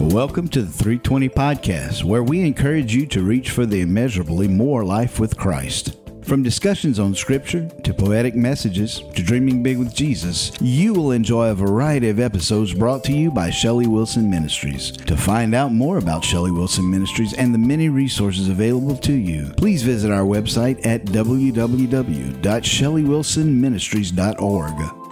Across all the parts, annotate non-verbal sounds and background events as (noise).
Welcome to the 320 Podcast, where we encourage you to reach for the immeasurably more life with Christ. From discussions on Scripture to poetic messages to dreaming big with Jesus, you will enjoy a variety of episodes brought to you by Shelley Wilson Ministries. To find out more about Shelley Wilson Ministries and the many resources available to you, please visit our website at www.shelleywilsonministries.org.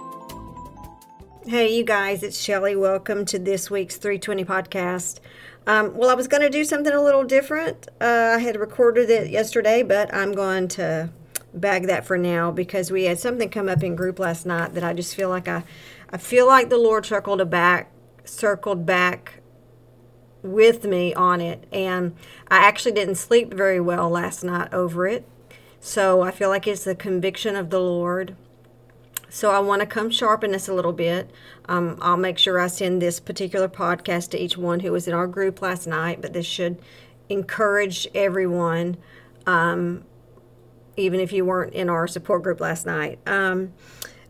Hey, you guys, it's Shelley. Welcome to this week's 320 podcast. Um, well, I was going to do something a little different. Uh, I had recorded it yesterday, but I'm going to bag that for now because we had something come up in group last night that I just feel like I, I feel like the Lord circled back, circled back with me on it, and I actually didn't sleep very well last night over it. So I feel like it's the conviction of the Lord so I want to come sharpen this a little bit. Um, I'll make sure I send this particular podcast to each one who was in our group last night, but this should encourage everyone, um, even if you weren't in our support group last night. Um,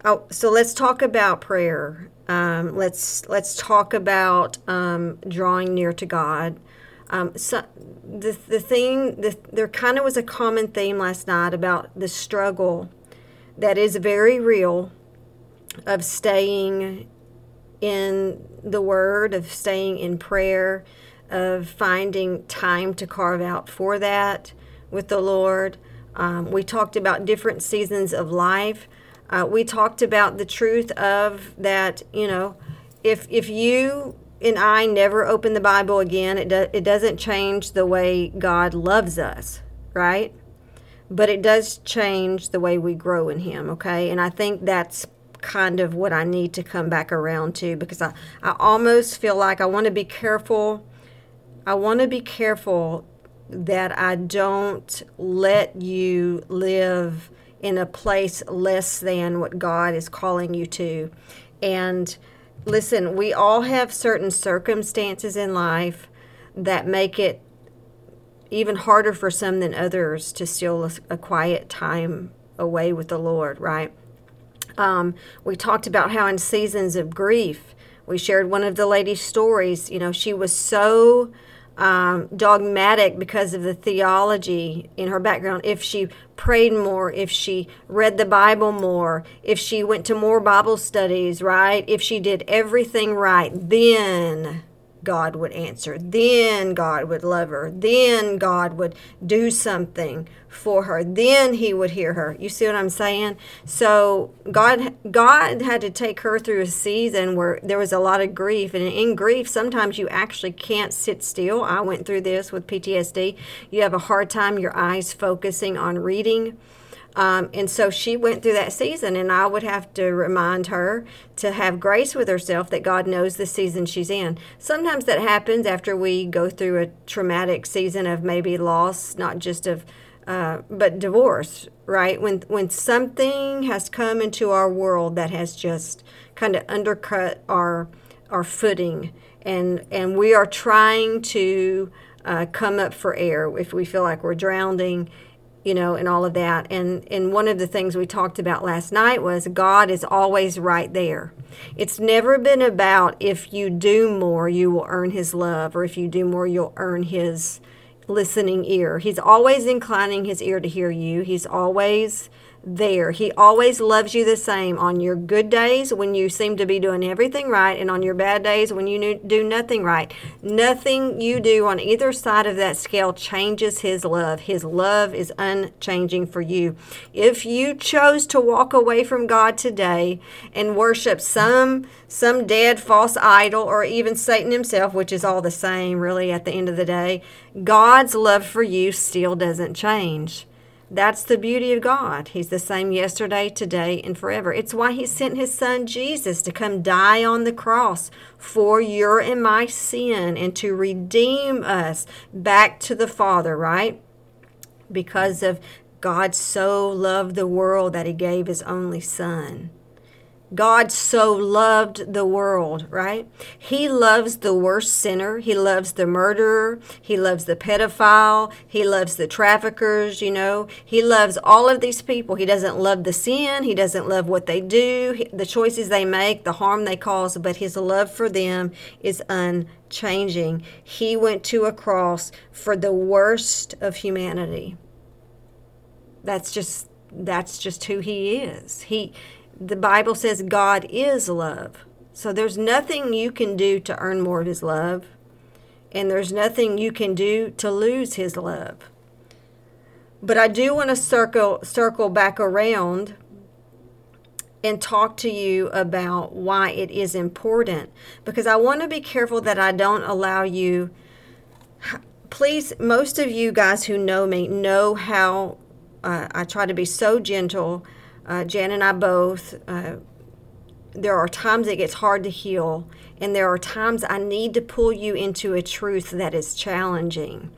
oh, so let's talk about prayer. Um, let's let's talk about um, drawing near to God. Um, so the the thing the, there kind of was a common theme last night about the struggle that is very real of staying in the Word, of staying in prayer, of finding time to carve out for that with the Lord. Um, we talked about different seasons of life. Uh, we talked about the truth of that, you know, if if you and I never open the Bible again, it, do, it doesn't change the way God loves us, right? But it does change the way we grow in Him, okay? And I think that's kind of what I need to come back around to because I, I almost feel like I want to be careful. I want to be careful that I don't let you live in a place less than what God is calling you to. And listen, we all have certain circumstances in life that make it even harder for some than others to steal a, a quiet time away with the Lord, right? Um, we talked about how in seasons of grief, we shared one of the lady's stories. You know, she was so um, dogmatic because of the theology in her background. If she prayed more, if she read the Bible more, if she went to more Bible studies, right? If she did everything right, then God would answer. Then God would love her. Then God would do something for her. Then he would hear her. You see what I'm saying? So God God had to take her through a season where there was a lot of grief and in grief sometimes you actually can't sit still. I went through this with PTSD. You have a hard time your eyes focusing on reading um, and so she went through that season, and I would have to remind her to have grace with herself that God knows the season she's in. Sometimes that happens after we go through a traumatic season of maybe loss, not just of, uh, but divorce, right? When when something has come into our world that has just kind of undercut our our footing, and and we are trying to uh, come up for air if we feel like we're drowning you know, and all of that. And and one of the things we talked about last night was God is always right there. It's never been about if you do more, you will earn his love, or if you do more, you'll earn his listening ear. He's always inclining his ear to hear you. He's always there. He always loves you the same on your good days when you seem to be doing everything right, and on your bad days when you do nothing right. Nothing you do on either side of that scale changes His love. His love is unchanging for you. If you chose to walk away from God today and worship some some dead false idol or even Satan himself, which is all the same really at the end of the day, God's love for you still doesn't change. That's the beauty of God. He's the same yesterday, today, and forever. It's why He sent His Son Jesus to come die on the cross for your and my sin and to redeem us back to the Father, right? Because of God so loved the world that He gave His only Son. God so loved the world, right? He loves the worst sinner. He loves the murderer. He loves the pedophile. He loves the traffickers, you know. He loves all of these people. He doesn't love the sin. He doesn't love what they do, the choices they make, the harm they cause, but his love for them is unchanging. He went to a cross for the worst of humanity. That's just that's just who he is. He the Bible says God is love. So there's nothing you can do to earn more of his love, and there's nothing you can do to lose his love. But I do want to circle circle back around and talk to you about why it is important because I want to be careful that I don't allow you please most of you guys who know me know how uh, I try to be so gentle uh, Jan and I both. Uh, there are times it gets hard to heal, and there are times I need to pull you into a truth that is challenging.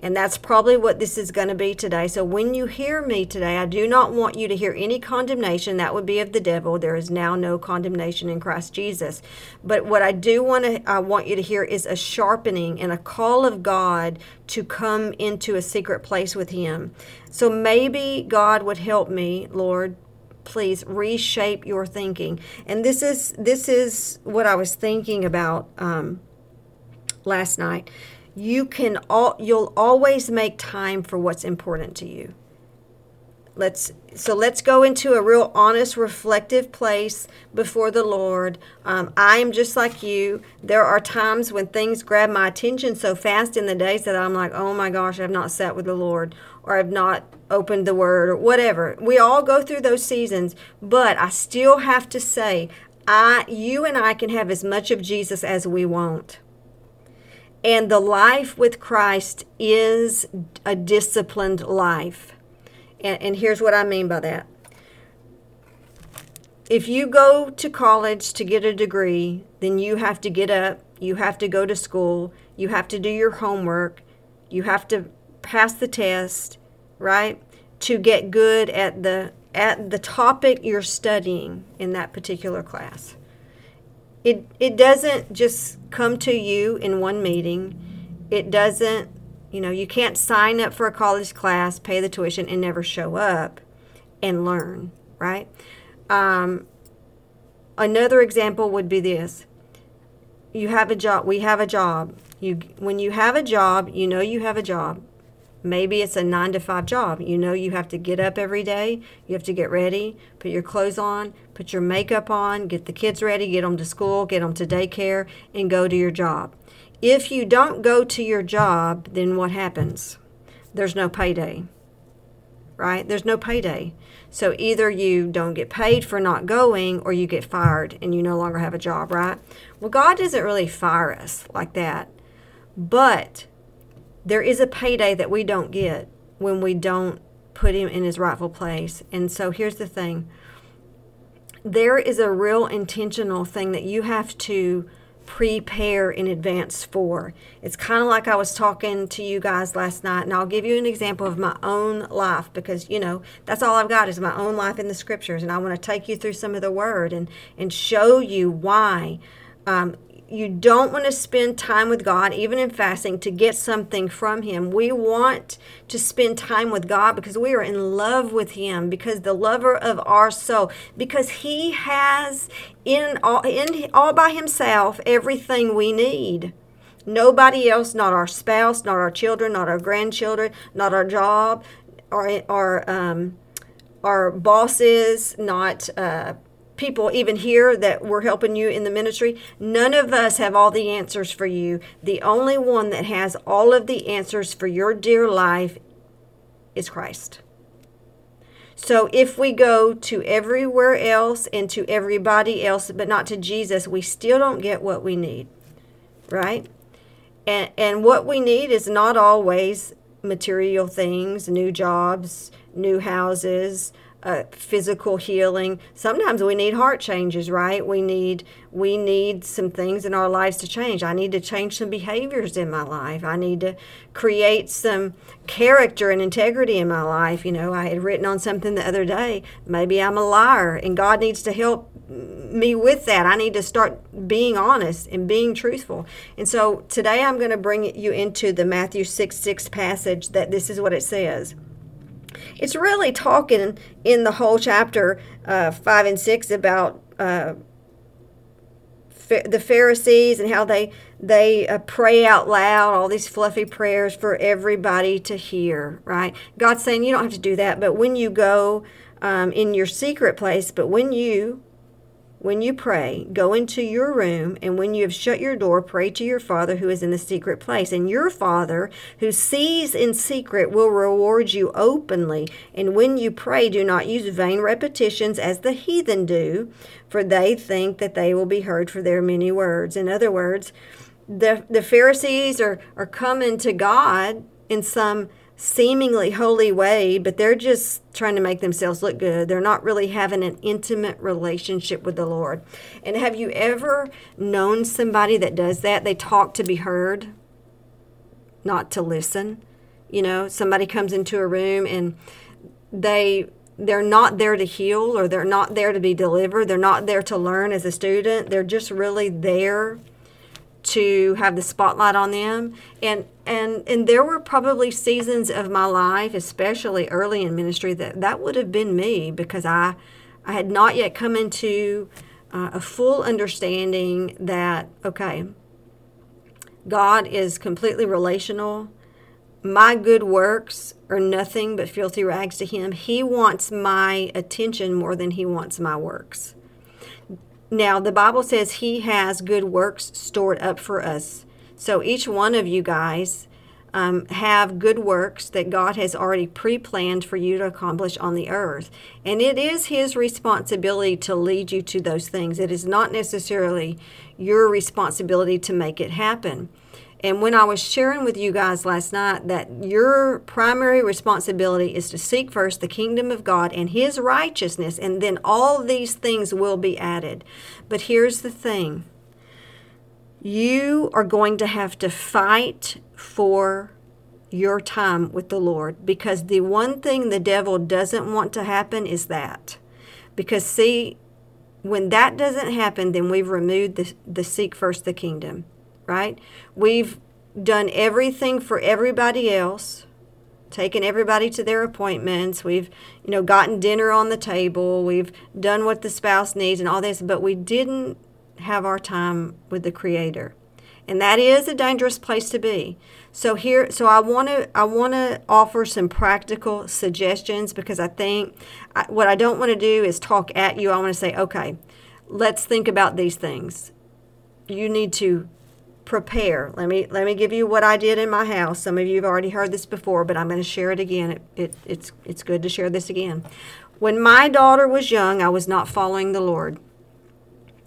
And that's probably what this is going to be today. So when you hear me today, I do not want you to hear any condemnation. That would be of the devil. There is now no condemnation in Christ Jesus. But what I do want to I want you to hear is a sharpening and a call of God to come into a secret place with him. So maybe God would help me, Lord, please reshape your thinking. And this is this is what I was thinking about um, last night. You can all you'll always make time for what's important to you. Let's so let's go into a real honest, reflective place before the Lord. Um, I am just like you. There are times when things grab my attention so fast in the days that I'm like, oh my gosh, I've not sat with the Lord, or I've not opened the Word, or whatever. We all go through those seasons, but I still have to say, I, you and I can have as much of Jesus as we want. And the life with Christ is a disciplined life. And, and here's what I mean by that. If you go to college to get a degree, then you have to get up, you have to go to school, you have to do your homework, you have to pass the test, right? To get good at the at the topic you're studying in that particular class. It it doesn't just come to you in one meeting. It doesn't you know, you can't sign up for a college class, pay the tuition, and never show up and learn, right? Um, another example would be this you have a job we have a job you when you have a job you know you have a job maybe it's a nine to five job you know you have to get up every day you have to get ready put your clothes on put your makeup on get the kids ready get them to school get them to daycare and go to your job if you don't go to your job, then what happens? There's no payday, right? There's no payday. So either you don't get paid for not going or you get fired and you no longer have a job, right? Well, God doesn't really fire us like that. But there is a payday that we don't get when we don't put him in his rightful place. And so here's the thing there is a real intentional thing that you have to prepare in advance for. It's kind of like I was talking to you guys last night, and I'll give you an example of my own life because, you know, that's all I've got is my own life in the scriptures. And I want to take you through some of the word and, and show you why um, you don't want to spend time with God, even in fasting, to get something from Him. We want to spend time with God because we are in love with Him, because the lover of our soul, because He has in all, in all by Himself everything we need. Nobody else, not our spouse, not our children, not our grandchildren, not our job, our our um, our bosses, not uh, people even here that we're helping you in the ministry, none of us have all the answers for you. The only one that has all of the answers for your dear life is Christ. So if we go to everywhere else and to everybody else, but not to Jesus, we still don't get what we need, right? And, and what we need is not always material things, new jobs, new houses, uh, physical healing. Sometimes we need heart changes, right? We need we need some things in our lives to change. I need to change some behaviors in my life. I need to create some character and integrity in my life. You know, I had written on something the other day. Maybe I'm a liar, and God needs to help me with that. I need to start being honest and being truthful. And so today I'm going to bring you into the Matthew 6 6 passage that this is what it says it's really talking in the whole chapter uh, 5 and 6 about uh, the Pharisees and how they they uh, pray out loud all these fluffy prayers for everybody to hear right? God's saying you don't have to do that but when you go um, in your secret place but when you when you pray, go into your room, and when you have shut your door, pray to your Father who is in the secret place. And your Father who sees in secret will reward you openly. And when you pray, do not use vain repetitions as the heathen do, for they think that they will be heard for their many words. In other words, the, the Pharisees are, are coming to God in some seemingly holy way, but they're just trying to make themselves look good. They're not really having an intimate relationship with the Lord. And have you ever known somebody that does that? They talk to be heard, not to listen. You know, somebody comes into a room and they they're not there to heal or they're not there to be delivered. They're not there to learn as a student. They're just really there to have the spotlight on them. And and and there were probably seasons of my life especially early in ministry that that would have been me because i i had not yet come into uh, a full understanding that okay god is completely relational. My good works are nothing but filthy rags to him. He wants my attention more than he wants my works now, the Bible says He has good works stored up for us. So each one of you guys um, have good works that God has already pre planned for you to accomplish on the earth. And it is His responsibility to lead you to those things. It is not necessarily your responsibility to make it happen. And when I was sharing with you guys last night that your primary responsibility is to seek first the kingdom of God and his righteousness, and then all these things will be added. But here's the thing you are going to have to fight for your time with the Lord because the one thing the devil doesn't want to happen is that. Because, see, when that doesn't happen, then we've removed the, the seek first the kingdom right? We've done everything for everybody else, taken everybody to their appointments. We've, you know, gotten dinner on the table. We've done what the spouse needs and all this, but we didn't have our time with the Creator. And that is a dangerous place to be. So here, so I want to I want to offer some practical suggestions because I think I, what I don't want to do is talk at you. I want to say, okay, let's think about these things. You need to prepare. Let me let me give you what I did in my house. Some of you have already heard this before, but I'm going to share it again. It, it, it's it's good to share this again. When my daughter was young, I was not following the Lord.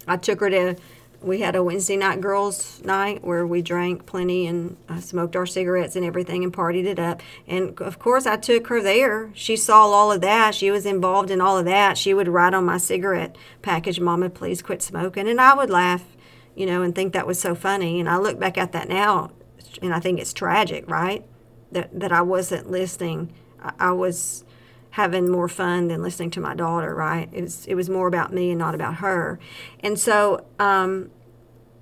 I took her to. We had a Wednesday night girls' night where we drank plenty and uh, smoked our cigarettes and everything and partied it up. And of course, I took her there. She saw all of that. She was involved in all of that. She would write on my cigarette package, "Mama, please quit smoking," and I would laugh you know, and think that was so funny. And I look back at that now, and I think it's tragic, right? That that I wasn't listening. I, I was having more fun than listening to my daughter, right? It was it was more about me and not about her. And so um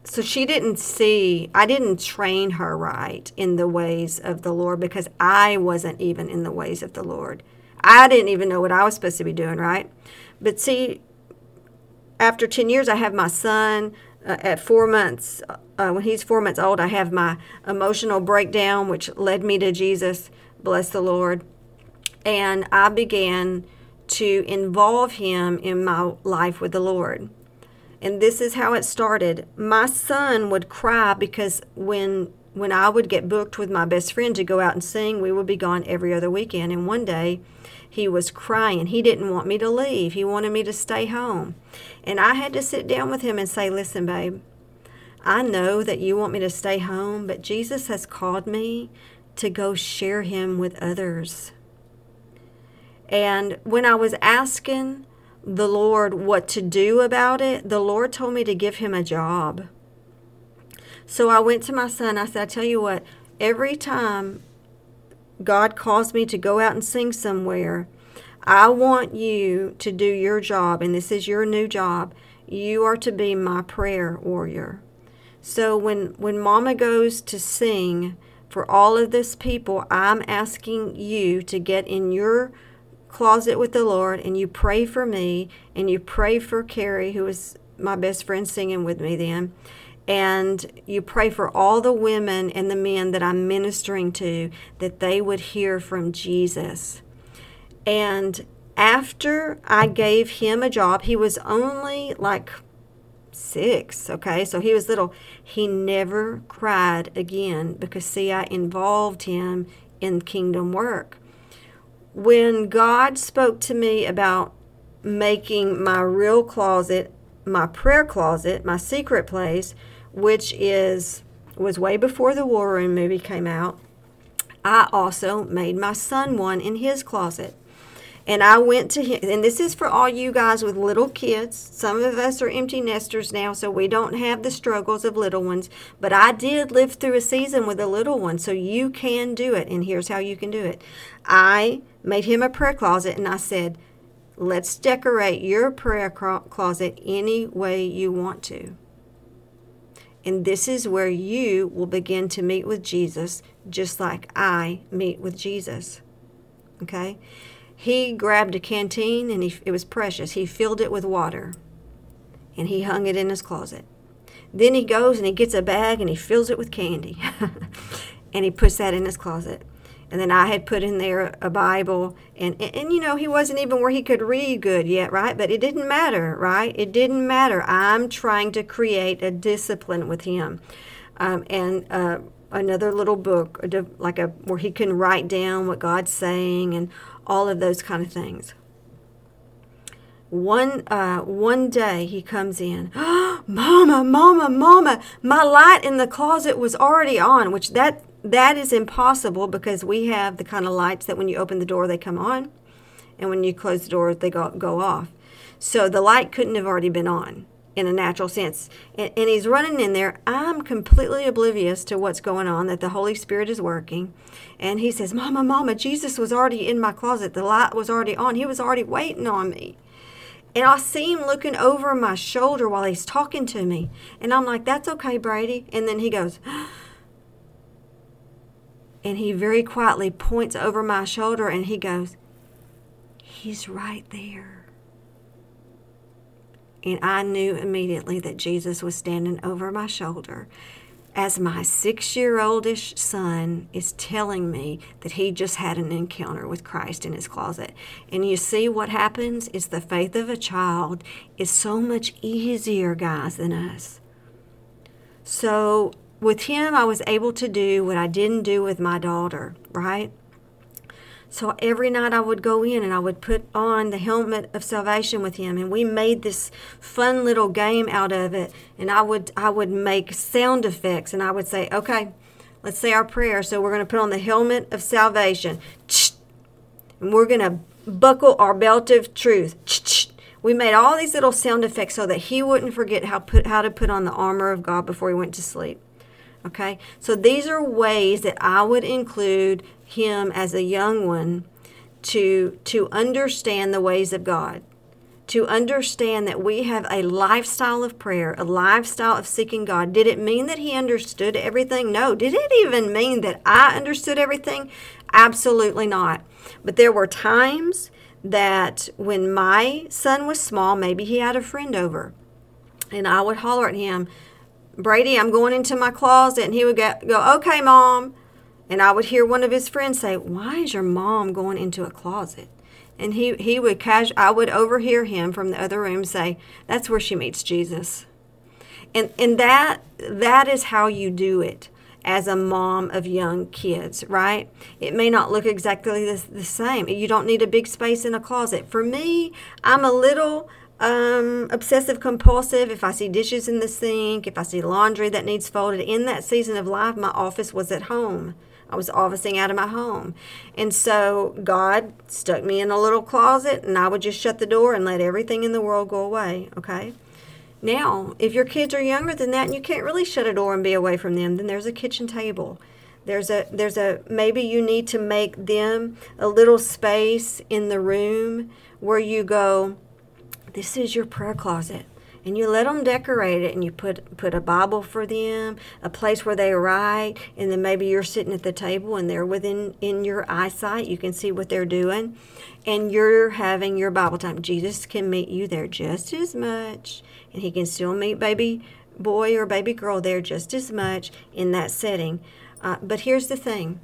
so she didn't see I didn't train her right in the ways of the Lord because I wasn't even in the ways of the Lord. I didn't even know what I was supposed to be doing, right? But see after 10 years I have my son uh, at four months, uh, when he's four months old, I have my emotional breakdown, which led me to Jesus. Bless the Lord. And I began to involve him in my life with the Lord. And this is how it started. My son would cry because when when I would get booked with my best friend to go out and sing, we would be gone every other weekend. And one day he was crying. He didn't want me to leave. He wanted me to stay home. And I had to sit down with him and say, Listen, babe, I know that you want me to stay home, but Jesus has called me to go share him with others. And when I was asking the Lord what to do about it, the Lord told me to give him a job. So I went to my son. I said, I tell you what, every time God calls me to go out and sing somewhere, I want you to do your job, and this is your new job. You are to be my prayer warrior. So when when mama goes to sing for all of this people, I'm asking you to get in your closet with the Lord and you pray for me and you pray for Carrie, who was my best friend singing with me then. And you pray for all the women and the men that I'm ministering to that they would hear from Jesus. And after I gave him a job, he was only like six, okay? So he was little. He never cried again because, see, I involved him in kingdom work. When God spoke to me about making my real closet my prayer closet, my secret place, which is was way before the War Room movie came out. I also made my son one in his closet. And I went to him, and this is for all you guys with little kids. Some of us are empty nesters now, so we don't have the struggles of little ones. But I did live through a season with a little one, so you can do it. And here's how you can do it I made him a prayer closet, and I said, Let's decorate your prayer closet any way you want to. And this is where you will begin to meet with Jesus, just like I meet with Jesus. Okay? He grabbed a canteen and he, it was precious. He filled it with water and he hung it in his closet. Then he goes and he gets a bag and he fills it with candy (laughs) and he puts that in his closet. And then I had put in there a Bible, and, and, and, you know, he wasn't even where he could read good yet, right? But it didn't matter, right? It didn't matter. I'm trying to create a discipline with him. Um, and uh, another little book, like a where he can write down what God's saying and all of those kind of things. One uh, one day he comes in, oh, (gasps) Mama, Mama, Mama, my light in the closet was already on, which that that is impossible because we have the kind of lights that when you open the door they come on, and when you close the door they go go off. So the light couldn't have already been on in a natural sense. And, and, he's running in there. I'm completely oblivious to what's going on, that the Holy Spirit is working. And he says, Mama, Mama, Jesus was already in my closet. The light was already on. He was already waiting on me. And I see him looking over my shoulder while he's talking to me. And I'm like, that's okay, Brady. And then he goes, (gasps) and he very quietly points over my shoulder and he goes, He's right there. And I knew immediately that Jesus was standing over my shoulder as my six year oldish son is telling me that he just had an encounter with Christ in his closet. And you see what happens is the faith of a child is so much easier, guys, than us. So with him, I was able to do what I didn't do with my daughter, right? So every night I would go in and I would put on the helmet of salvation with him and we made this fun little game out of it and I would I would make sound effects and I would say, "Okay, let's say our prayer. So we're going to put on the helmet of salvation. And we're going to buckle our belt of truth. We made all these little sound effects so that he wouldn't forget how put how to put on the armor of God before he went to sleep. Okay? So these are ways that I would include him as a young one to to understand the ways of God to understand that we have a lifestyle of prayer, a lifestyle of seeking God. Did it mean that he understood everything? No. Did it even mean that I understood everything? Absolutely not. But there were times that when my son was small, maybe he had a friend over, and I would holler at him, Brady, I'm going into my closet. And he would go, okay, mom. And I would hear one of his friends say, why is your mom going into a closet? And he, he would cash, I would overhear him from the other room say, that's where she meets Jesus. And, and that, that is how you do it as a mom of young kids, right? It may not look exactly the, the same. You don't need a big space in a closet. For me, I'm a little um, obsessive compulsive. If I see dishes in the sink, if I see laundry that needs folded, in that season of life, my office was at home. I was officing out of my home. And so God stuck me in a little closet and I would just shut the door and let everything in the world go away, okay? Now, if your kids are younger than that and you can't really shut a door and be away from them, then there's a kitchen table. There's a there's a maybe you need to make them a little space in the room where you go this is your prayer closet. And you let them decorate it and you put put a bible for them a place where they write and then maybe you're sitting at the table and they're within in your eyesight you can see what they're doing. And you're having your bible time. Jesus can meet you there just as much and he can still meet baby boy or baby girl there just as much in that setting. Uh, but here's the thing.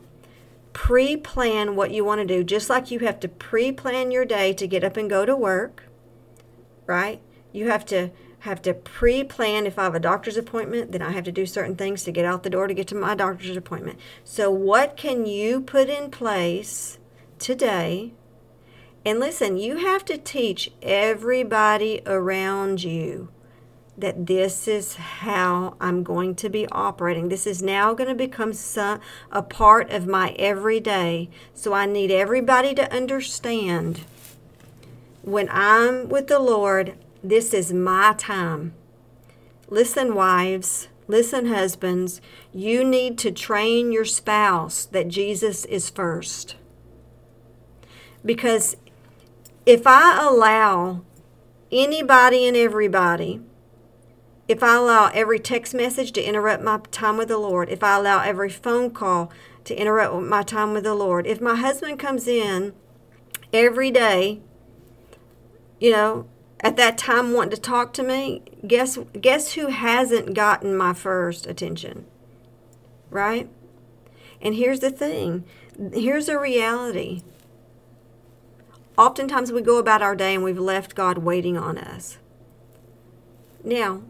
Pre plan what you want to do, just like you have to pre plan your day to get up and go to work, right? You have to have to pre plan if I have a doctor's appointment, then I have to do certain things to get out the door to get to my doctor's appointment. So, what can you put in place today? And listen, you have to teach everybody around you that this is how I'm going to be operating. This is now going to become some, a part of my everyday. So I need everybody to understand when I'm with the Lord, this is my time. Listen, wives, listen, husbands, you need to train your spouse that Jesus is first. Because if I allow anybody and everybody if I allow every text message to interrupt my time with the Lord, if I allow every phone call to interrupt my time with the Lord, if my husband comes in every day, you know, at that time wanting to talk to me, guess guess who hasn't gotten my first attention? Right? And here's the thing. Here's a reality. Oftentimes we go about our day and we've left God waiting on us. Now,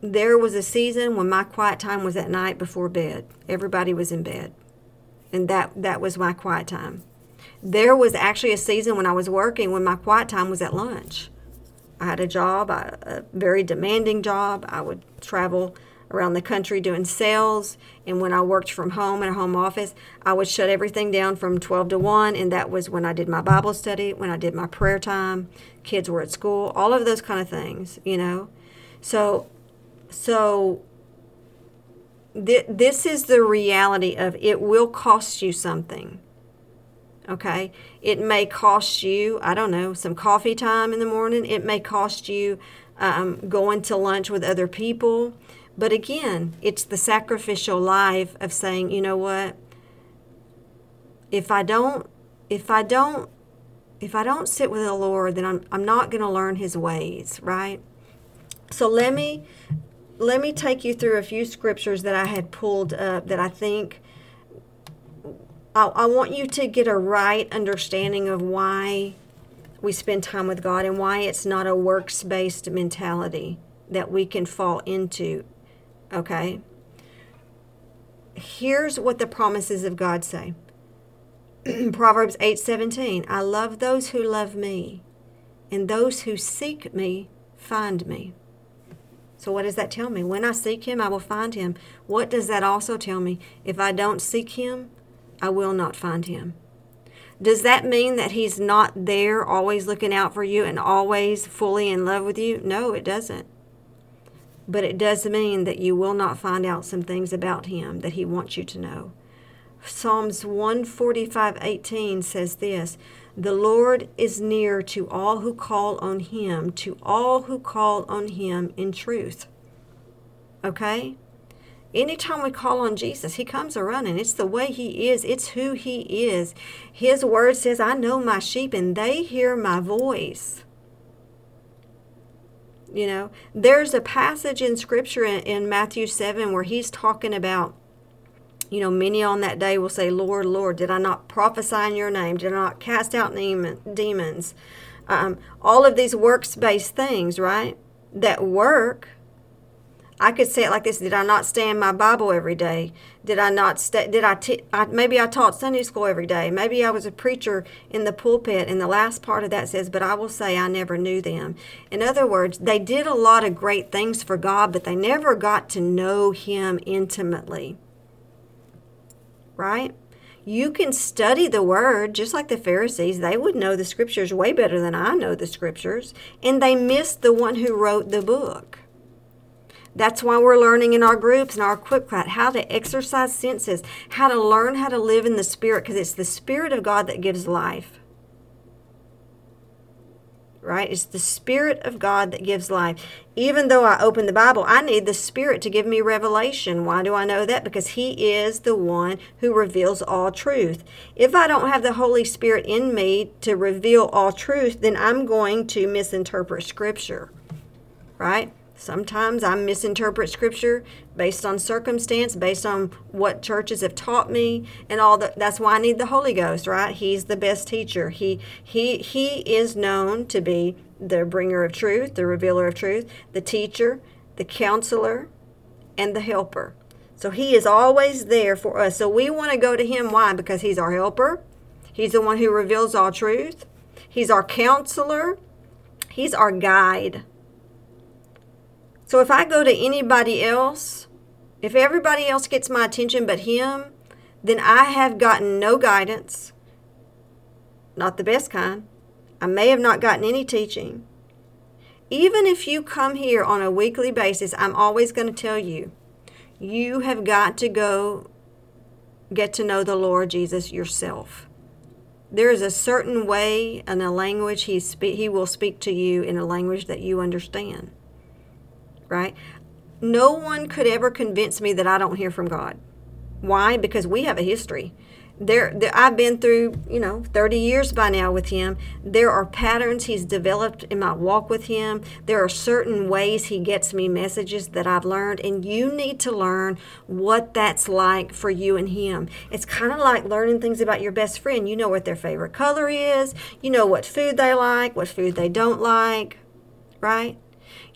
there was a season when my quiet time was at night before bed. Everybody was in bed. And that that was my quiet time. There was actually a season when I was working when my quiet time was at lunch. I had a job, a very demanding job. I would travel around the country doing sales. And when I worked from home in a home office, I would shut everything down from 12 to 1. And that was when I did my Bible study, when I did my prayer time, kids were at school, all of those kind of things, you know. So so th- this is the reality of it will cost you something. Okay? It may cost you, I don't know, some coffee time in the morning. It may cost you um, going to lunch with other people. But again, it's the sacrificial life of saying, you know what? If I don't, if I don't, if I don't sit with the Lord, then I'm, I'm not going to learn his ways, right? So let me let me take you through a few scriptures that I had pulled up that I think I, I, want you to get a right understanding of why we spend time with God and why it's not a works based mentality that we can fall into. Okay? Here's what the promises of God say. (clears throat) Proverbs 8:17 I love those who love me and those who seek me find me. So, what does that tell me? When I seek him, I will find him. What does that also tell me? If I don't seek him, I will not find him. Does that mean that he's not there, always looking out for you and always fully in love with you? No, it doesn't. But it does mean that you will not find out some things about him that he wants you to know. Psalms 145:18 says this, the Lord is near to all who call on him, to all who call on him in truth. Okay? Anytime we call on Jesus, he comes a running. It's the way he is, it's who he is. His word says, I know my sheep and they hear my voice. You know, there's a passage in scripture in, in Matthew 7 where he's talking about you know, many on that day will say, Lord, Lord, did I not prophesy in your name? Did I not cast out demons? Um, all of these works based things, right? That work. I could say it like this: Did I not stand my Bible every day? Did I not stay? Did I, t- I? Maybe I taught Sunday school every day. Maybe I was a preacher in the pulpit. And the last part of that says, "But I will say I never knew them." In other words, they did a lot of great things for God, but they never got to know Him intimately. right? You can study the word just like the Pharisees. They would know the scriptures way better than I know the scriptures, and they missed the one who wrote the book. That's why we're learning in our groups and our quick class how to exercise senses, how to learn how to live in the Spirit, because it's the Spirit of God that gives life. Right? It's the Spirit of God that gives life. Even though I open the Bible, I need the Spirit to give me revelation. Why do I know that? Because He is the one who reveals all truth. If I don't have the Holy Spirit in me to reveal all truth, then I'm going to misinterpret Scripture. Right? Sometimes I misinterpret scripture based on circumstance, based on what churches have taught me, and all that. That's why I need the Holy Ghost, right? He's the best teacher. He he he is known to be the bringer of truth, the revealer of truth, the teacher, the counselor, and the helper. So he is always there for us. So we want to go to him. Why? Because he's our helper. He's the one who reveals all truth. He's our counselor. He's our guide. So if I go to anybody else, if everybody else gets my attention but him, then I have gotten no guidance, not the best kind. I may have not gotten any teaching. Even if you come here on a weekly basis, I'm always going to tell you, you have got to go get to know the Lord Jesus yourself. There is a certain way and a language he, spe- he will speak to you in a language that you understand right? No one could ever convince me that I don't hear from God. Why? Because we have a history. There, there, I've been through, you know, 30 years by now with him. There are patterns he's developed in my walk with him. There are certain ways he gets me messages that I've learned, and you need to learn what that's like for you and him. It's kind of like learning things about your best friend. You know what their favorite color is, you know what food they like, what food they don't like, right?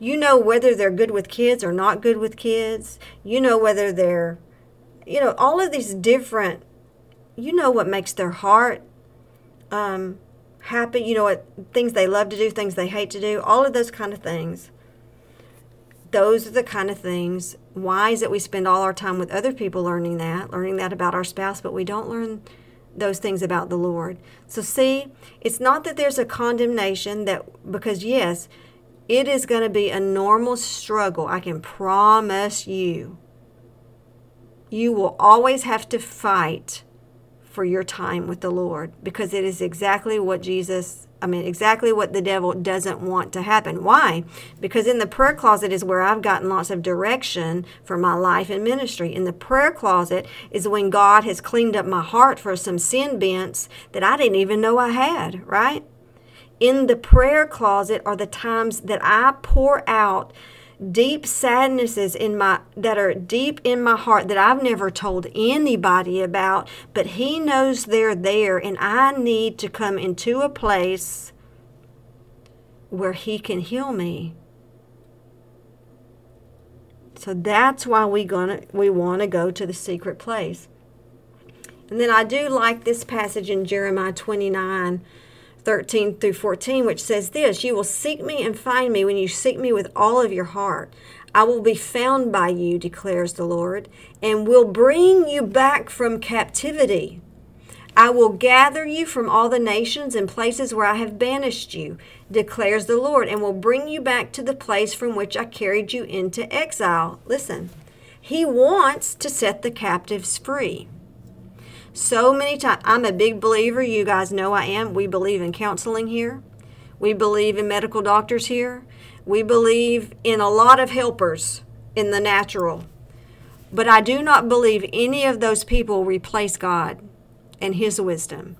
You know whether they're good with kids or not good with kids. You know whether they're, you know, all of these different, you know what makes their heart um, happy. You know what things they love to do, things they hate to do, all of those kind of things. Those are the kind of things. Why is it we spend all our time with other people learning that, learning that about our spouse, but we don't learn those things about the Lord. So, see, it's not that there's a condemnation that, because yes, it is going to be a normal struggle. I can promise you. You will always have to fight for your time with the Lord because it is exactly what Jesus, I mean, exactly what the devil doesn't want to happen. Why? Because in the prayer closet is where I've gotten lots of direction for my life and ministry. In the prayer closet is when God has cleaned up my heart for some sin bents that I didn't even know I had, right? In the prayer closet are the times that I pour out deep sadnesses in my that are deep in my heart that I've never told anybody about, but he knows they're there and I need to come into a place where he can heal me. So that's why we gonna we want to go to the secret place. And then I do like this passage in Jeremiah 29 13 through 14, which says this You will seek me and find me when you seek me with all of your heart. I will be found by you, declares the Lord, and will bring you back from captivity. I will gather you from all the nations and places where I have banished you, declares the Lord, and will bring you back to the place from which I carried you into exile. Listen, He wants to set the captives free so many times. I'm a big believer. You guys know I am. We believe in counseling here. We believe in medical doctors here. We believe in a lot of helpers in the natural. But I do not believe any of those people replace God and His wisdom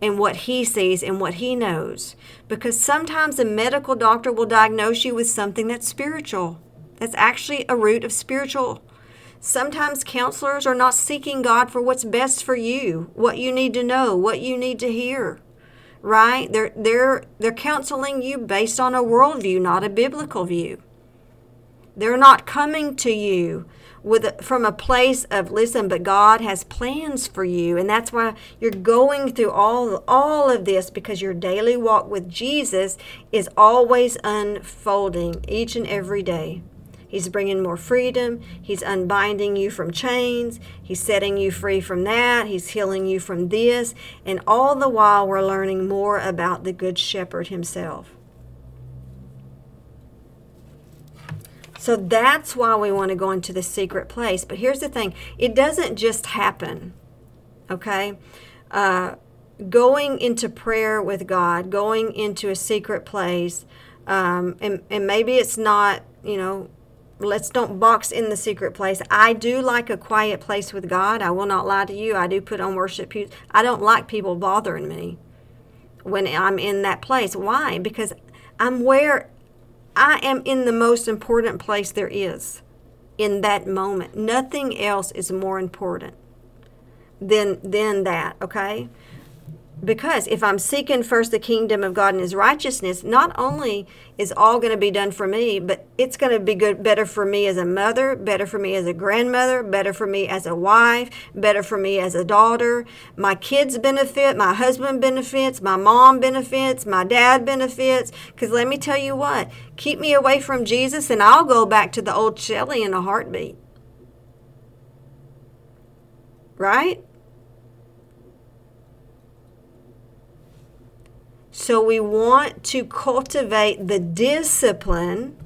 and what He sees and what He knows. Because sometimes a medical doctor will diagnose you with something that's spiritual, that's actually a root of spiritual Sometimes counselors are not seeking God for what's best for you, what you need to know, what you need to hear. Right? They're they're they're counseling you based on a worldview, not a biblical view. They're not coming to you with a, from a place of listen, but God has plans for you, and that's why you're going through all all of this because your daily walk with Jesus is always unfolding each and every day. He's bringing more freedom. He's unbinding you from chains. He's setting you free from that. He's healing you from this. And all the while, we're learning more about the Good Shepherd himself. So that's why we want to go into the secret place. But here's the thing it doesn't just happen, okay? Uh, going into prayer with God, going into a secret place, um, and, and maybe it's not, you know, let's don't box in the secret place. I do like a quiet place with God. I will not lie to you. I do put on worship. I don't like people bothering me when I'm in that place. Why? Because I'm where I am in the most important place there is in that moment. Nothing else is more important than than that, okay? Because if I'm seeking first the kingdom of God and his righteousness, not only is all going to be done for me, but it's going to be good better for me as a mother, better for me as a grandmother, better for me as a wife, better for me as a daughter. My kids benefit, my husband benefits, my mom benefits, my dad benefits. Because let me tell you what, keep me away from Jesus and I'll go back to the old Shelley in a heartbeat. Right? So we want to cultivate the discipline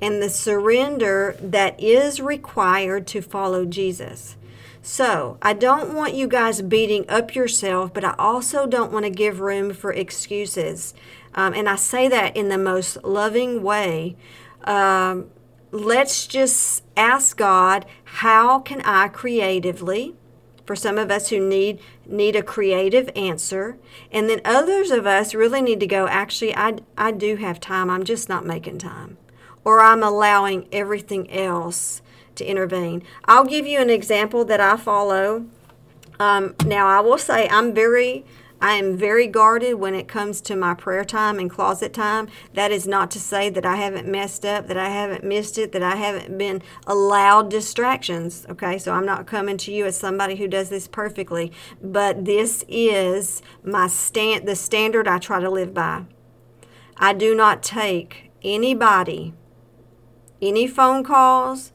and the surrender that is required to follow Jesus. So, I don't want you guys beating up yourself, but I also don't want to give room for excuses. Um, and I say that in the most loving way. Um, let's just ask God, how can I creatively? for some of us who need need a creative answer. And then others of us really need to go actually I, I do have time. I'm just not making time. Or i'm allowing everything else to intervene. I'll give you an example that i follow. Um, now i will say i'm very I am very guarded when it comes to my prayer time and closet time. That is not to say that I haven't messed up, that I haven't missed it, that I haven't been allowed distractions. Okay, so I'm not coming to you as somebody who does this perfectly, but this is my stand the standard I try to live by. I do not take anybody any phone calls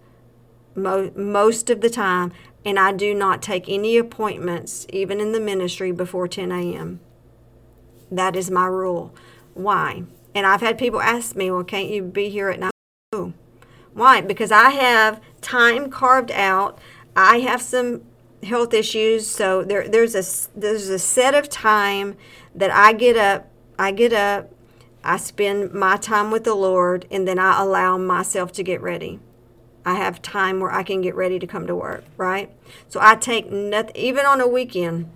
mo- most of the time and I do not take any appointments, even in the ministry, before 10 a.m. That is my rule. Why? And I've had people ask me, well, can't you be here at 9? Oh. Why? Because I have time carved out. I have some health issues, so there, there's a there's a set of time that I get up. I get up. I spend my time with the Lord, and then I allow myself to get ready. I have time where I can get ready to come to work, right? So I take nothing even on a weekend.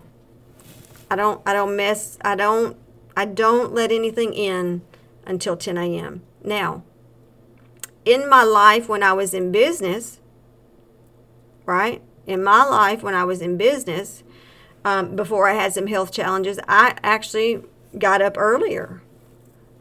I don't I don't mess I don't I don't let anything in until 10 a.m. Now, in my life when I was in business, right? In my life when I was in business, um, before I had some health challenges, I actually got up earlier.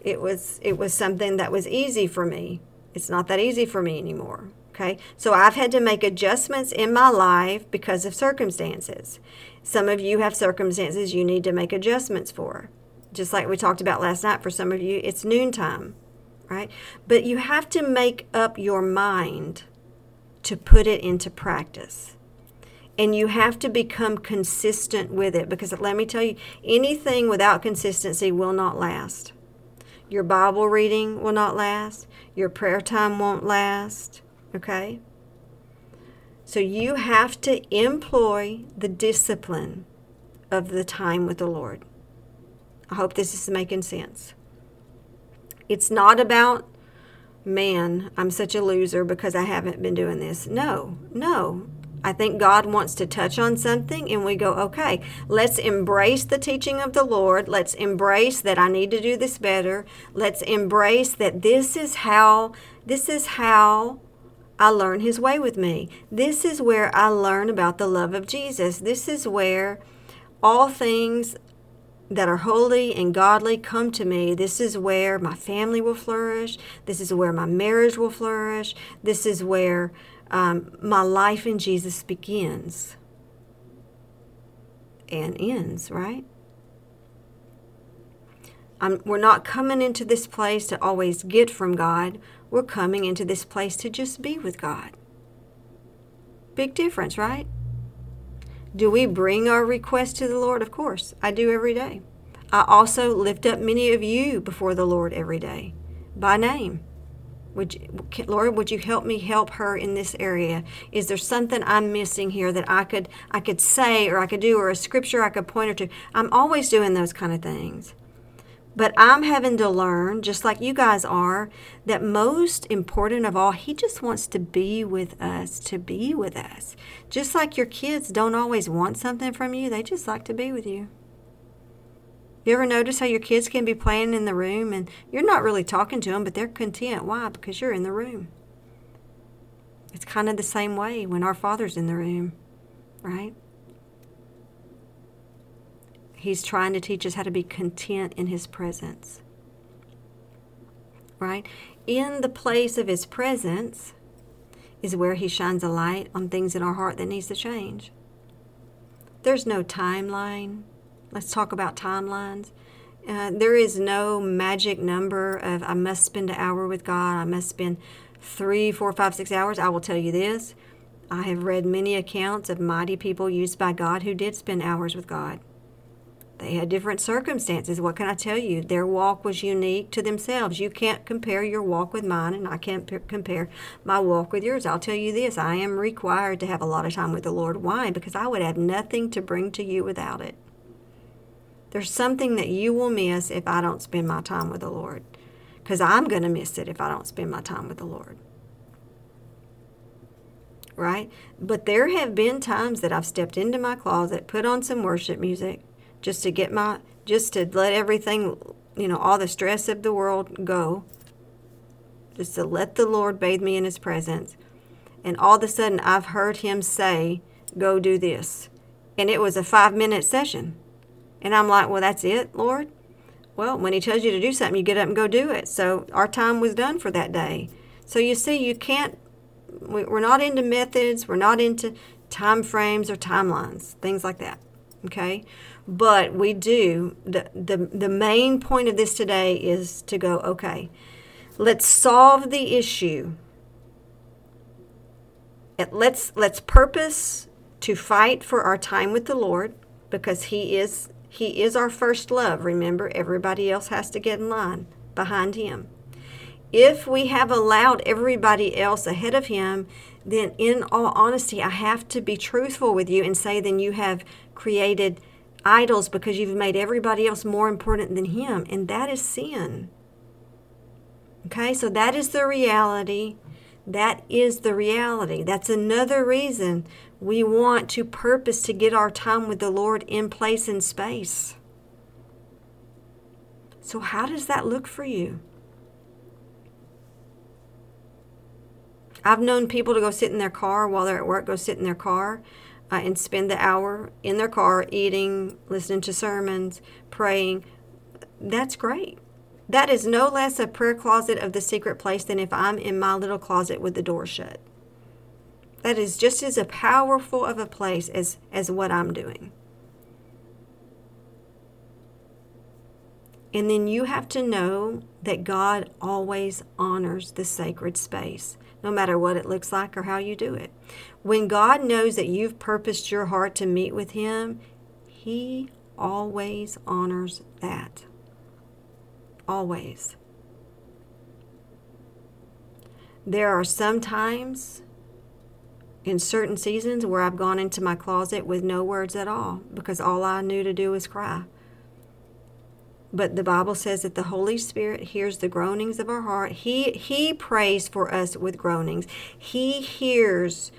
It was it was something that was easy for me. It's not that easy for me anymore. Okay, so I've had to make adjustments in my life because of circumstances. Some of you have circumstances you need to make adjustments for. Just like we talked about last night, for some of you, it's noontime, right? But you have to make up your mind to put it into practice. And you have to become consistent with it because let me tell you, anything without consistency will not last. Your Bible reading will not last. Your prayer time won't last. Okay? So you have to employ the discipline of the time with the Lord. I hope this is making sense. It's not about, man, I'm such a loser because I haven't been doing this. No, no. I think God wants to touch on something and we go, okay, let's embrace the teaching of the Lord. Let's embrace that I need to do this better. Let's embrace that this is how this is how I learn his way with me. This is where I learn about the love of Jesus. This is where all things that are holy and godly come to me. This is where my family will flourish. This is where my marriage will flourish. This is where um, my life in Jesus begins and ends, right? I'm, we're not coming into this place to always get from God. We're coming into this place to just be with God. Big difference, right? Do we bring our requests to the Lord? Of course, I do every day. I also lift up many of you before the Lord every day by name. Would you, Lord, would you help me help her in this area? Is there something I'm missing here that I could I could say or I could do or a scripture I could point her to? I'm always doing those kind of things. But I'm having to learn, just like you guys are, that most important of all, He just wants to be with us, to be with us. Just like your kids don't always want something from you, they just like to be with you. You ever notice how your kids can be playing in the room and you're not really talking to them, but they're content? Why? Because you're in the room. It's kind of the same way when our Father's in the room, right? He's trying to teach us how to be content in His presence, right? In the place of His presence is where He shines a light on things in our heart that needs to change. There's no timeline Let's talk about timelines. Uh, there is no magic number of I must spend an hour with God. I must spend three, four, five, six hours. I will tell you this. I have read many accounts of mighty people used by God who did spend hours with God. They had different circumstances. What can I tell you? Their walk was unique to themselves. You can't compare your walk with mine, and I can't p- compare my walk with yours. I'll tell you this I am required to have a lot of time with the Lord. Why? Because I would have nothing to bring to you without it. There's something that you will miss if I don't spend my time with the Lord. Because I'm going to miss it if I don't spend my time with the Lord. Right? But there have been times that I've stepped into my closet, put on some worship music, just to get my, just to let everything, you know, all the stress of the world go. Just to let the Lord bathe me in His presence. And all of a sudden, I've heard Him say, Go do this. And it was a five minute session. And I'm like, well, that's it, Lord? Well, when He tells you to do something, you get up and go do it. So our time was done for that day. So you see, you can't, we're not into methods, we're not into time frames or timelines, things like that. Okay? But we do, the, the, the main point of this today is to go, okay, let's solve the issue. Let's, let's purpose to fight for our time with the Lord because He is he is our first love. Remember, everybody else has to get in line behind Him. If we have allowed everybody else ahead of Him, then in all honesty, I have to be truthful with you and say, then you have created idols because you've made everybody else more important than Him, and that is sin. Okay, so that is the reality. That is the reality. That's another reason we want to purpose to get our time with the Lord in place and space. So, how does that look for you? I've known people to go sit in their car while they're at work, go sit in their car uh, and spend the hour in their car eating, listening to sermons, praying. That's great. That is no less a prayer closet of the secret place than if I'm in my little closet with the door shut that is just as a powerful of a place as, as what I'm doing. And then you have to know that God always honors the sacred space, no matter what it looks like or how you do it. When God knows that you've purposed your heart to meet with Him, He always honors that. Always. There are some times in certain seasons where I've gone into my closet with no words at all because all I knew to do was cry. But the Bible says that the Holy Spirit hears the groanings of our heart. He he prays for us with groanings. He hears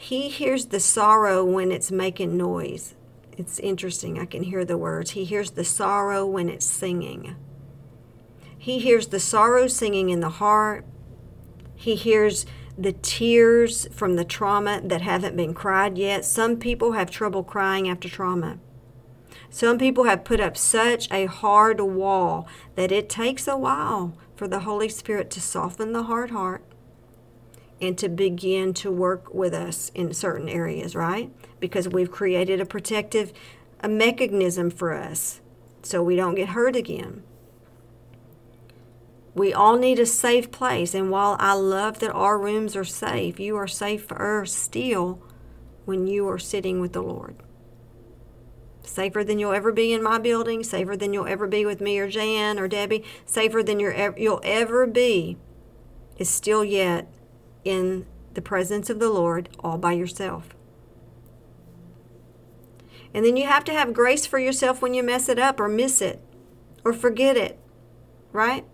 he hears the sorrow when it's making noise. It's interesting. I can hear the words. He hears the sorrow when it's singing. He hears the sorrow singing in the heart. He hears the tears from the trauma that haven't been cried yet. Some people have trouble crying after trauma. Some people have put up such a hard wall that it takes a while for the Holy Spirit to soften the hard heart and to begin to work with us in certain areas, right? Because we've created a protective a mechanism for us so we don't get hurt again. We all need a safe place. And while I love that our rooms are safe, you are safer still when you are sitting with the Lord. Safer than you'll ever be in my building, safer than you'll ever be with me or Jan or Debbie, safer than you're, you'll ever be is still yet in the presence of the Lord all by yourself. And then you have to have grace for yourself when you mess it up or miss it or forget it, right?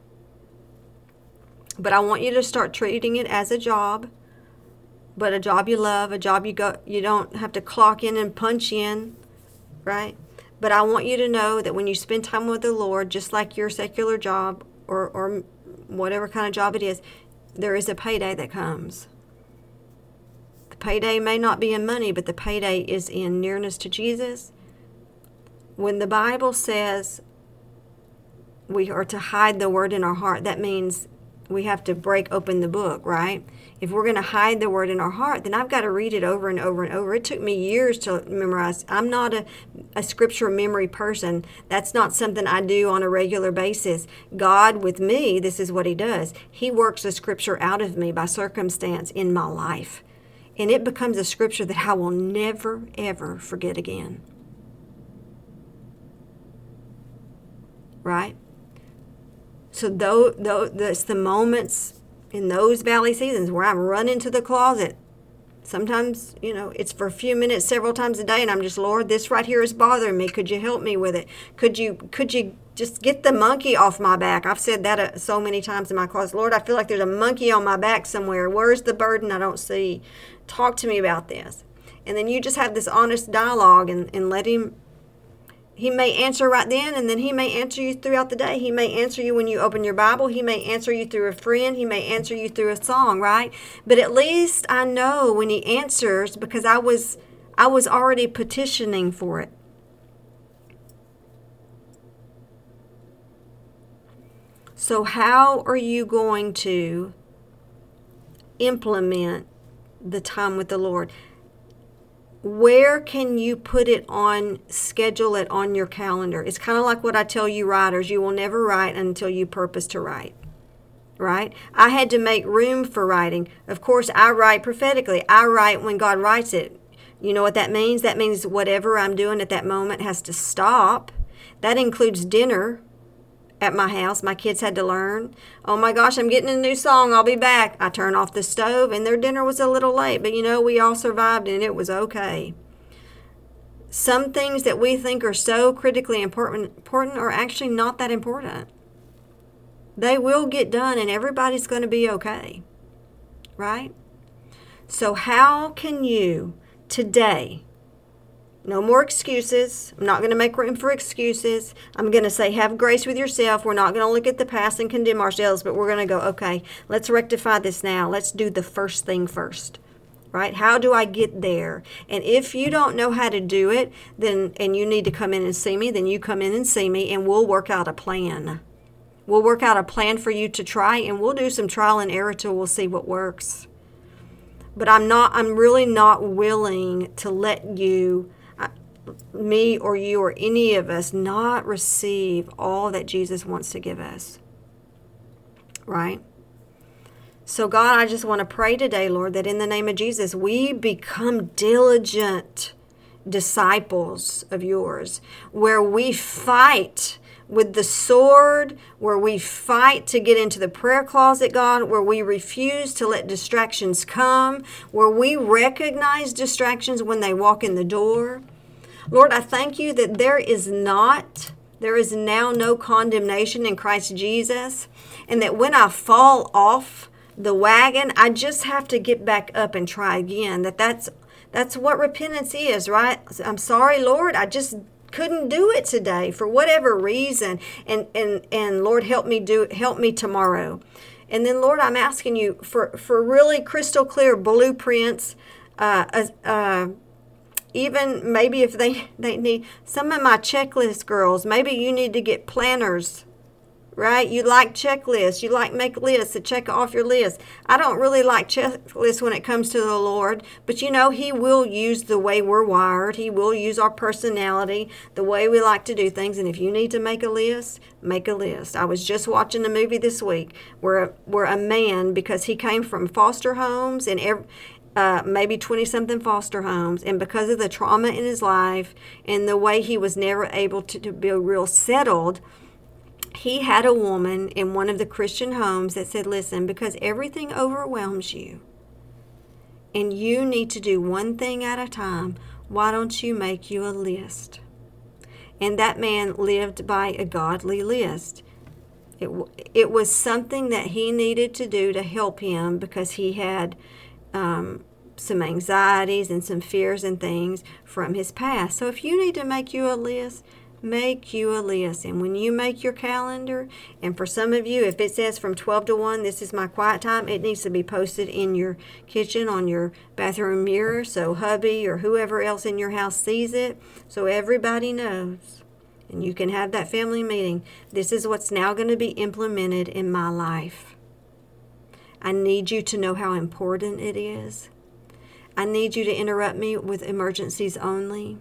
But I want you to start treating it as a job, but a job you love, a job you go you don't have to clock in and punch in, right? But I want you to know that when you spend time with the Lord, just like your secular job or, or whatever kind of job it is, there is a payday that comes. The payday may not be in money, but the payday is in nearness to Jesus. When the Bible says we are to hide the word in our heart, that means we have to break open the book, right? If we're going to hide the word in our heart, then I've got to read it over and over and over. It took me years to memorize. I'm not a, a scripture memory person. That's not something I do on a regular basis. God, with me, this is what He does. He works the scripture out of me by circumstance in my life. And it becomes a scripture that I will never, ever forget again. Right? So though, though that's the moments in those valley seasons where I'm running to the closet. Sometimes, you know, it's for a few minutes several times a day and I'm just, Lord, this right here is bothering me. Could you help me with it? Could you could you just get the monkey off my back? I've said that uh, so many times in my closet. Lord, I feel like there's a monkey on my back somewhere. Where's the burden I don't see? Talk to me about this. And then you just have this honest dialogue and, and let him he may answer right then, and then He may answer you throughout the day. He may answer you when you open your Bible. He may answer you through a friend. He may answer you through a song, right? But at least I know when He answers because I was I was already petitioning for it. So, how are you going to implement the time with the Lord? Where can you put it on schedule it on your calendar? It's kind of like what i tell you writers you will never write until you purpose to write right? I had to make room for writing. Of course i write prophetically. I write when god writes it. You know what that means? That means whatever i'm doing at that moment has to stop. That includes dinner at my house. My kids had to learn. Oh my gosh, I'm getting a new song. I'll be back. I turn off the stove, and their dinner was a little late, but you know, we all survived and it was okay. Some things that we think are so critically important, important are actually not that important. They will get done, and everybody's going to be okay. Right? So, how can you today no more excuses. I'm not going to make room for excuses. I'm going to say, have grace with yourself. We're not going to look at the past and condemn ourselves, but we're going to go, okay, let's rectify this now. Let's do the first thing first. Right? How do I get there? And if you don't know how to do it, then and you need to come in and see me, then you come in and see me and we'll work out a plan. We'll work out a plan for you to try and we'll do some trial and error till we'll see what works. But I'm not I'm really not willing to let you me or you or any of us not receive all that Jesus wants to give us. Right? So, God, I just want to pray today, Lord, that in the name of Jesus, we become diligent disciples of yours, where we fight with the sword, where we fight to get into the prayer closet, God, where we refuse to let distractions come, where we recognize distractions when they walk in the door Lord, I thank you that there is not, there is now no condemnation in Christ Jesus, and that when I fall off the wagon, I just have to get back up and try again. That that's that's what repentance is, right? I'm sorry, Lord, I just couldn't do it today for whatever reason, and and and Lord, help me do help me tomorrow. And then, Lord, I'm asking you for for really crystal clear blueprints. Uh, uh, even maybe if they, they need some of my checklist girls, maybe you need to get planners, right? You like checklists. You like make lists to check off your list. I don't really like checklists when it comes to the Lord, but you know, He will use the way we're wired. He will use our personality, the way we like to do things. And if you need to make a list, make a list. I was just watching a movie this week where where a man, because he came from foster homes and every, uh, maybe 20 something foster homes, and because of the trauma in his life and the way he was never able to, to be real settled he had a woman in one of the Christian homes that said, Listen, because everything overwhelms you and you need to do one thing at a time, why don't you make you a list? And that man lived by a godly list. It, it was something that he needed to do to help him because he had um, some anxieties and some fears and things from his past. So if you need to make you a list, make you a list. And when you make your calendar, and for some of you, if it says from 12 to 1, this is my quiet time, it needs to be posted in your kitchen on your bathroom mirror so hubby or whoever else in your house sees it so everybody knows. And you can have that family meeting. This is what's now going to be implemented in my life. I need you to know how important it is. I need you to interrupt me with emergencies only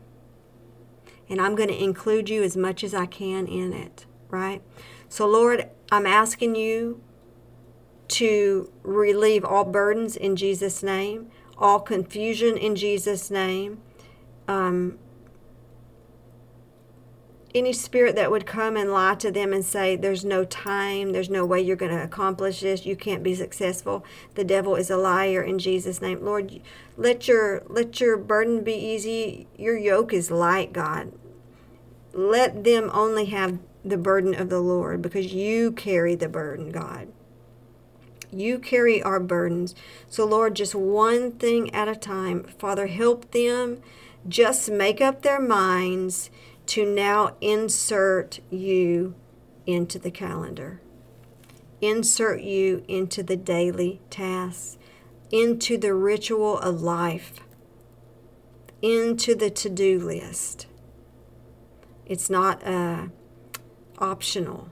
and I'm going to include you as much as I can in it, right? So, Lord, I'm asking you to relieve all burdens in Jesus' name, all confusion in Jesus' name. Um, any spirit that would come and lie to them and say, There's no time, there's no way you're going to accomplish this, you can't be successful. The devil is a liar in Jesus' name. Lord, let your let your burden be easy. Your yoke is light, God. Let them only have the burden of the Lord because you carry the burden, God. You carry our burdens. So, Lord, just one thing at a time. Father, help them just make up their minds to now insert you into the calendar, insert you into the daily tasks, into the ritual of life, into the to do list. It's not uh, optional.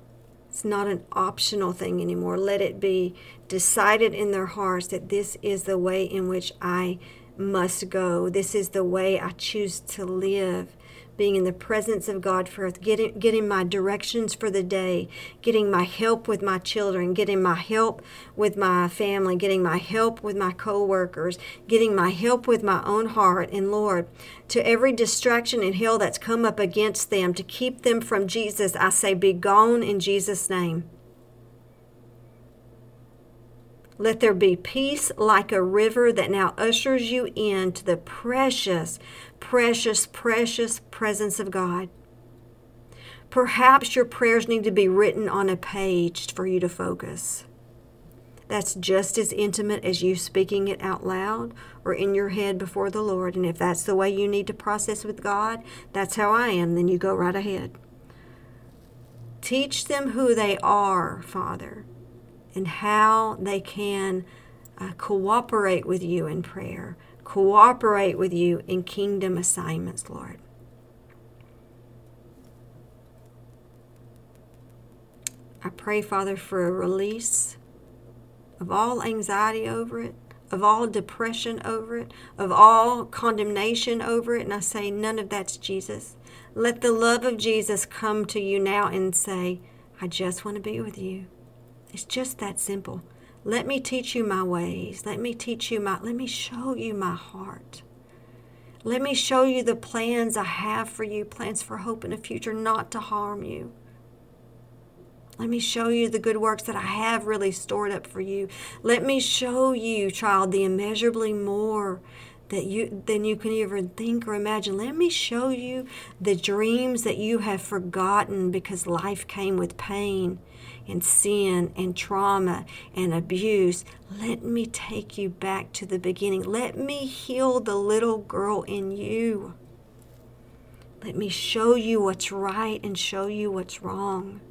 It's not an optional thing anymore. Let it be decided in their hearts that this is the way in which I must go. This is the way I choose to live being in the presence of God first, getting, getting my directions for the day, getting my help with my children, getting my help with my family, getting my help with my coworkers, getting my help with my own heart. And Lord, to every distraction and hell that's come up against them to keep them from Jesus, I say, be gone in Jesus' name. Let there be peace like a river that now ushers you into the precious, precious, precious presence of God. Perhaps your prayers need to be written on a page for you to focus. That's just as intimate as you speaking it out loud or in your head before the Lord. And if that's the way you need to process with God, that's how I am, then you go right ahead. Teach them who they are, Father and how they can uh, cooperate with you in prayer, cooperate with you in kingdom assignments, Lord. I pray, Father, for a release of all anxiety over it, of all depression over it, of all condemnation over it. And I say, none of that's Jesus. Let the love of Jesus come to you now and say, I just want to be with you. It's just that simple. Let me teach you my ways. Let me teach you my, let me show you my heart. Let me show you the plans I have for you, plans for hope in the future, not to harm you. Let me show you the good works that I have really stored up for you. Let me show you, child, the immeasurably more that you than you can even think or imagine. Let me show you the dreams that you have forgotten because life came with pain and sin and trauma and abuse. Let me take you back to the beginning. Let me heal the little girl in you. Let me show you what's right and show you what's wrong.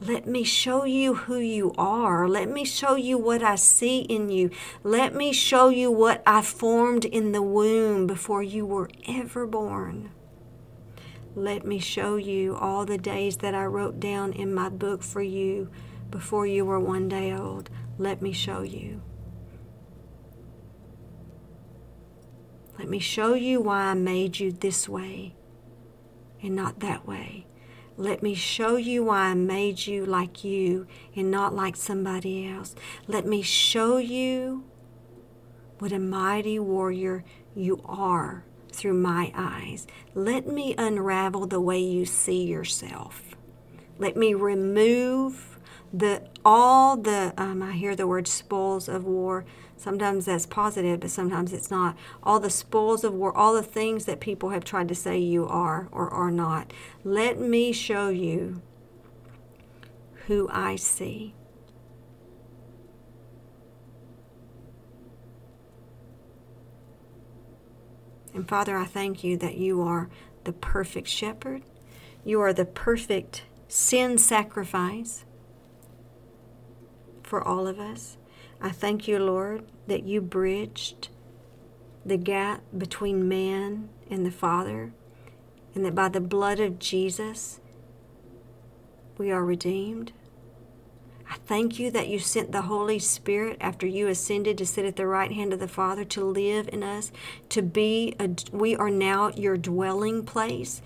Let me show you who you are. Let me show you what I see in you. Let me show you what I formed in the womb before you were ever born. Let me show you all the days that I wrote down in my book for you before you were one day old. Let me show you. Let me show you why I made you this way and not that way. Let me show you why I made you like you and not like somebody else. Let me show you what a mighty warrior you are through my eyes. Let me unravel the way you see yourself. Let me remove the all the um, I hear the word spoils of war Sometimes that's positive, but sometimes it's not. All the spoils of war, all the things that people have tried to say you are or are not. Let me show you who I see. And Father, I thank you that you are the perfect shepherd. You are the perfect sin sacrifice for all of us. I thank you, Lord, that you bridged the gap between man and the Father, and that by the blood of Jesus, we are redeemed. I thank you that you sent the Holy Spirit after you ascended to sit at the right hand of the Father to live in us, to be a, we are now your dwelling place.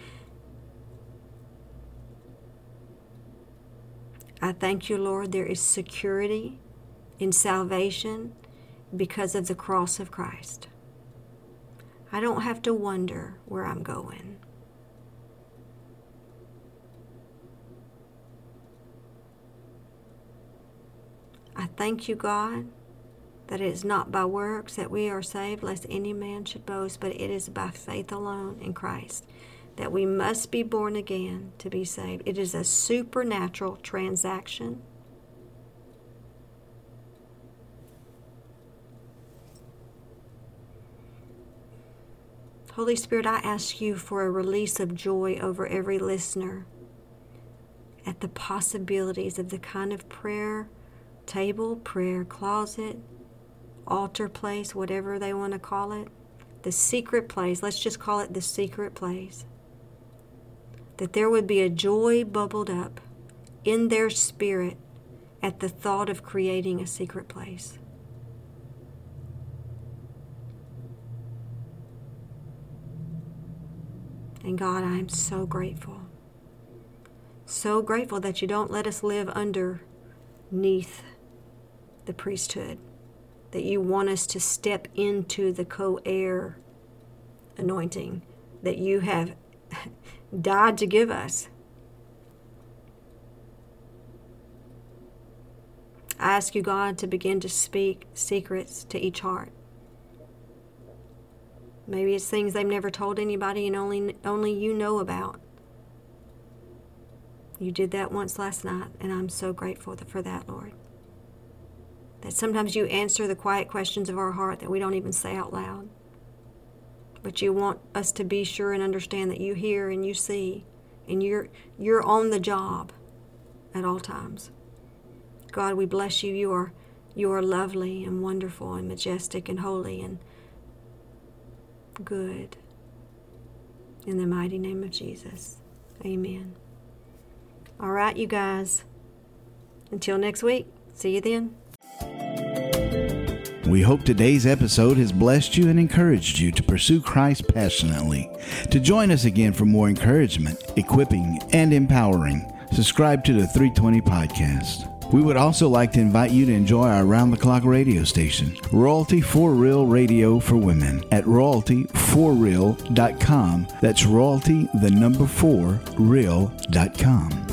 I thank you, Lord, there is security in salvation because of the cross of Christ. I don't have to wonder where I'm going. I thank you, God, that it is not by works that we are saved, lest any man should boast, but it is by faith alone in Christ that we must be born again to be saved. It is a supernatural transaction. Holy Spirit, I ask you for a release of joy over every listener at the possibilities of the kind of prayer table, prayer closet, altar place, whatever they want to call it, the secret place. Let's just call it the secret place. That there would be a joy bubbled up in their spirit at the thought of creating a secret place. And God, I am so grateful. So grateful that you don't let us live underneath the priesthood, that you want us to step into the co heir anointing that you have (laughs) died to give us. I ask you, God, to begin to speak secrets to each heart. Maybe it's things they've never told anybody and only only you know about. You did that once last night, and I'm so grateful for that, Lord. That sometimes you answer the quiet questions of our heart that we don't even say out loud. But you want us to be sure and understand that you hear and you see, and you're you're on the job at all times. God, we bless you. You are you are lovely and wonderful and majestic and holy and good. In the mighty name of Jesus. Amen. All right, you guys. Until next week, see you then. We hope today's episode has blessed you and encouraged you to pursue Christ passionately. To join us again for more encouragement, equipping, and empowering, subscribe to the 320 Podcast. We would also like to invite you to enjoy our round the clock radio station, Royalty for Real Radio for Women, at royaltyforreal.com. That's royalty, the number four, real.com.